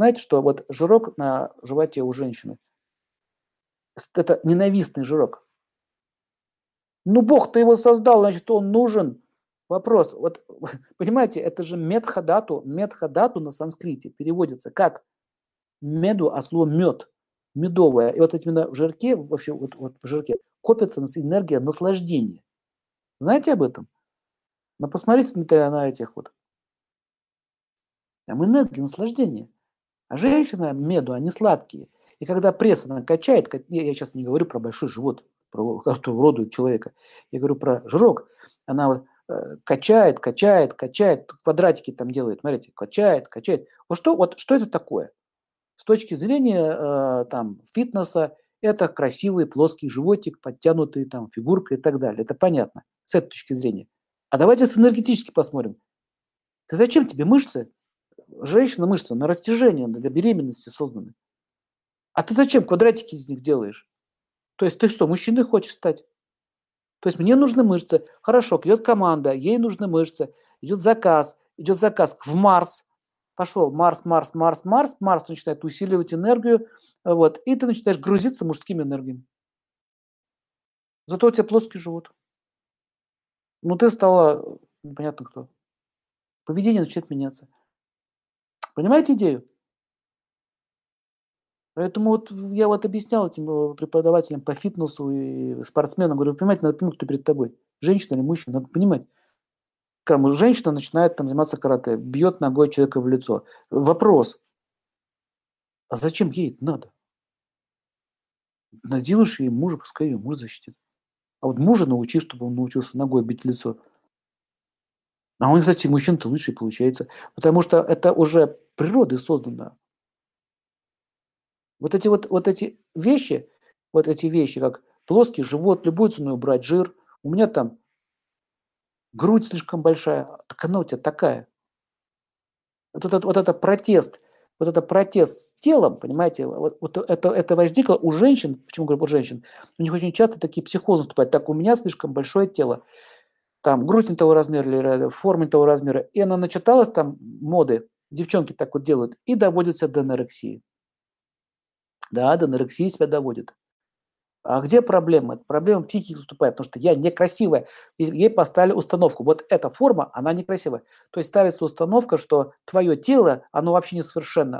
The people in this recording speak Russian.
знаете, что вот жирок на животе у женщины – это ненавистный жирок. Ну, Бог-то его создал, значит, он нужен. Вопрос, вот, понимаете, это же медхадату, медхадату на санскрите переводится как меду, а слово мед, медовое. И вот именно в жирке, вообще вот, вот в жирке копится энергия наслаждения. Знаете об этом? Ну, посмотрите на этих вот. Там энергия наслаждения. А женщина меду, они сладкие. И когда пресс она качает, я сейчас не говорю про большой живот, про роду человека, я говорю про жирок, она вот э, качает, качает, качает, квадратики там делает, смотрите, качает, качает. Вот что, вот что это такое? С точки зрения э, там фитнеса, это красивый плоский животик, подтянутый там фигурка и так далее. Это понятно с этой точки зрения. А давайте с энергетически посмотрим. Ты зачем тебе мышцы? Женщина мышцы на растяжение для беременности созданы. А ты зачем квадратики из них делаешь? То есть ты что, мужчиной хочешь стать? То есть мне нужны мышцы. Хорошо, идет команда, ей нужны мышцы. Идет заказ, идет заказ в Марс. Пошел Марс, Марс, Марс, Марс. Марс начинает усиливать энергию. Вот, и ты начинаешь грузиться мужскими энергиями. Зато у тебя плоский живот. Ну, ты стала непонятно кто. Поведение начинает меняться. Понимаете идею? Поэтому вот я вот объяснял этим э, преподавателям по фитнесу и спортсменам, говорю, понимаете, надо понимать, кто перед тобой, женщина или мужчина, надо понимать. Когда женщина начинает там заниматься карате, бьет ногой человека в лицо. Вопрос, а зачем ей это надо? Наделаешь ей мужа, пускай ее муж защитит. А вот мужа научи, чтобы он научился ногой бить лицо. А он, кстати, мужчин-то лучше получается, потому что это уже природой создано. Вот эти вот, вот эти вещи, вот эти вещи, как плоский живот, любую ценой убрать жир, у меня там грудь слишком большая, так она у тебя такая. Вот этот, вот это протест, вот это протест с телом, понимаете, вот, вот это, это возникло у женщин, почему говорю у женщин, у них очень часто такие психозы наступают, так у меня слишком большое тело, там грудь не того размера или форма не того размера, и она начиталась там моды, девчонки так вот делают, и доводится до анорексии. Да, до анорексии себя доводит. А где проблема? Проблема психики наступает, потому что я некрасивая. Ей поставили установку. Вот эта форма, она некрасивая. То есть ставится установка, что твое тело, оно вообще несовершенно.